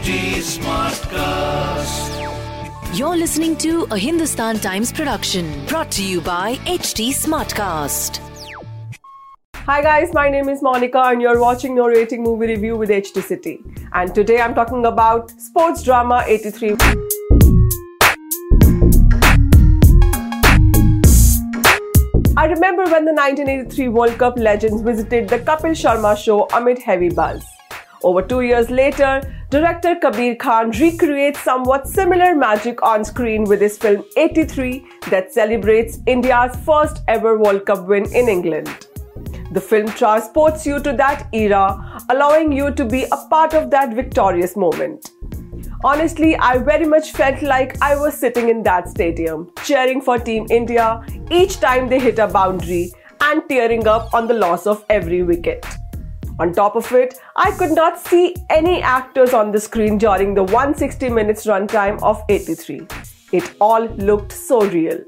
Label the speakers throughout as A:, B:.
A: HT Smartcast.
B: You're listening to a Hindustan Times production brought to you by HT Smartcast.
C: Hi guys, my name is Monica and you're watching No Rating Movie Review with HT City. And today I'm talking about sports drama 83. I remember when the 1983 World Cup legends visited the Kapil Sharma show amid heavy buzz. Over two years later, director Kabir Khan recreates somewhat similar magic on screen with his film 83 that celebrates India's first ever World Cup win in England. The film transports you to that era, allowing you to be a part of that victorious moment. Honestly, I very much felt like I was sitting in that stadium, cheering for Team India each time they hit a boundary and tearing up on the loss of every wicket. On top of it, I could not see any actors on the screen during the 160 minutes runtime of 83. It all looked so real.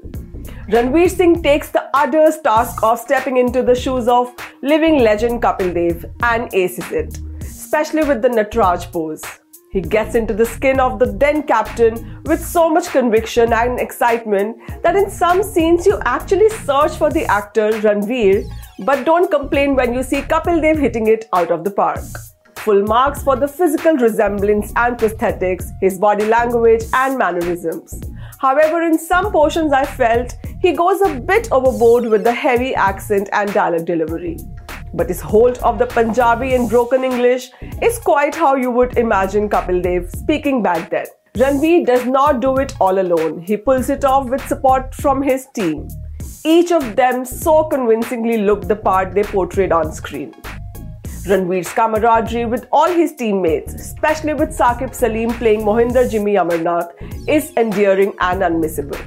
C: Ranveer Singh takes the arduous task of stepping into the shoes of living legend Kapil Dev and aces it, especially with the Nataraj pose. He gets into the skin of the then captain with so much conviction and excitement that in some scenes you actually search for the actor Ranveer but don't complain when you see Kapil Dev hitting it out of the park. Full marks for the physical resemblance and prosthetics, his body language and mannerisms. However, in some portions I felt he goes a bit overboard with the heavy accent and dialect delivery. But his hold of the Punjabi and broken English is quite how you would imagine Kapil Dev speaking back then. Ranveer does not do it all alone. He pulls it off with support from his team. Each of them so convincingly looked the part they portrayed on screen. Ranveer's camaraderie with all his teammates, especially with Saqib Salim playing Mohinder Jimmy Amarnath, is endearing and unmissable.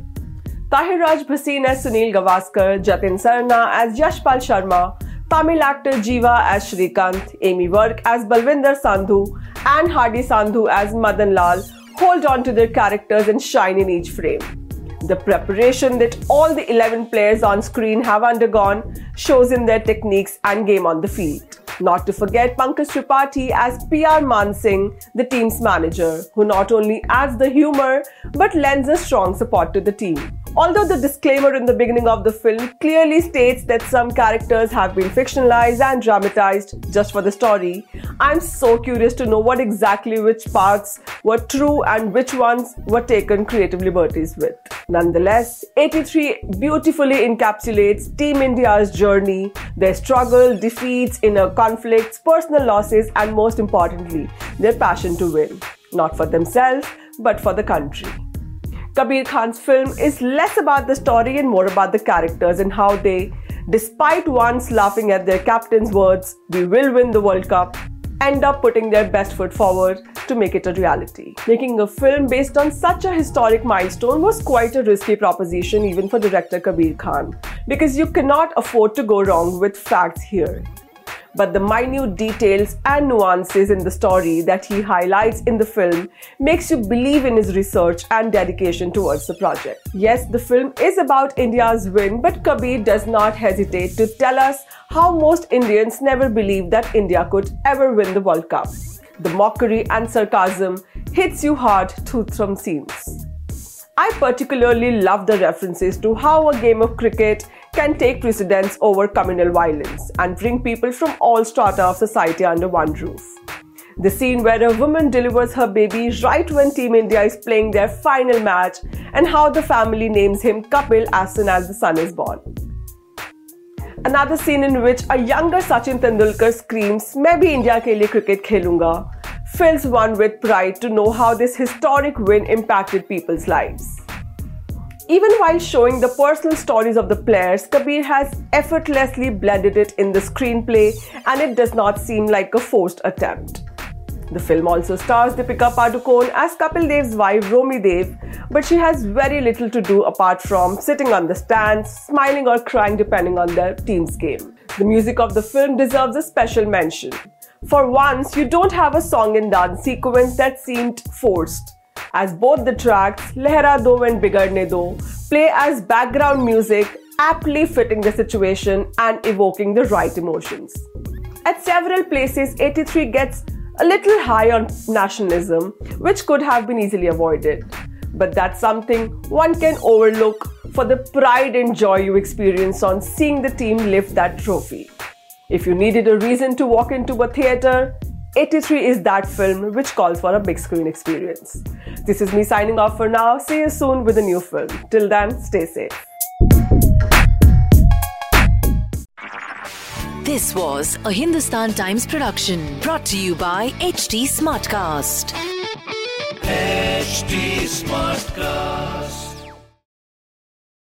C: Tahir Raj Bhasin as Sunil Gavaskar, Jatin Sarna as Yashpal Sharma, Tamil actor Jiva as Shrikant, Ammy Virk as Balwinder Sandhu, and Hardy Sandhu as Madan Lal hold on to their characters and shine in each frame. The preparation that all the 11 players on screen have undergone shows in their techniques and game on the field. Not to forget Pankaj Tripathi as PR Mansingh, the team's manager, who not only adds the humor but lends a strong support to the team. Although the disclaimer in the beginning of the film clearly states that some characters have been fictionalized and dramatized just for the story, I'm so curious to know what exactly which parts were true and which ones were taken creative liberties with. Nonetheless, 83 beautifully encapsulates Team India's journey, their struggle, defeats, inner conflicts, personal losses, and most importantly, their passion to win. Not for themselves, but for the country. Kabir Khan's film is less about the story and more about the characters and how they, despite once laughing at their captain's words, we will win the World Cup, end up putting their best foot forward to make it a reality. Making a film based on such a historic milestone was quite a risky proposition even for director Kabir Khan because you cannot afford to go wrong with facts here but the minute details and nuances in the story that he highlights in the film makes you believe in his research and dedication towards the project. Yes, the film is about India's win, but Kabir does not hesitate to tell us how most Indians never believed that India could ever win the World Cup. The mockery and sarcasm hits you hard through some scenes. I particularly love the references to how a game of cricket can take precedence over communal violence and bring people from all strata of society under one roof. The scene where a woman delivers her baby right when Team India is playing their final match, and how the family names him Kapil as soon as the son is born. Another scene in which a younger Sachin Tendulkar screams, Maybe India ke liye cricket khelunga, fills one with pride to know how this historic win impacted people's lives. Even while showing the personal stories of the players, Kabir has effortlessly blended it in the screenplay and it does not seem like a forced attempt. The film also stars Deepika Padukone as Kapil Dev's wife Romi Dev, but she has very little to do apart from sitting on the stands, smiling or crying depending on the team's game. The music of the film deserves a special mention. For once, you don't have a song and dance sequence that seemed forced as both the tracks Lehra Do and Bigadne Do play as background music, aptly fitting the situation and evoking the right emotions. At several places, 83 gets a little high on nationalism, which could have been easily avoided. But that's something one can overlook for the pride and joy you experience on seeing the team lift that trophy. If you needed a reason to walk into a theatre, 83 is that film which calls for a big screen experience. This is me signing off for now. See you soon with a new film. Till then, stay safe.
B: This was a Hindustan Times production brought to you by HT Smartcast.
A: HT Smartcast.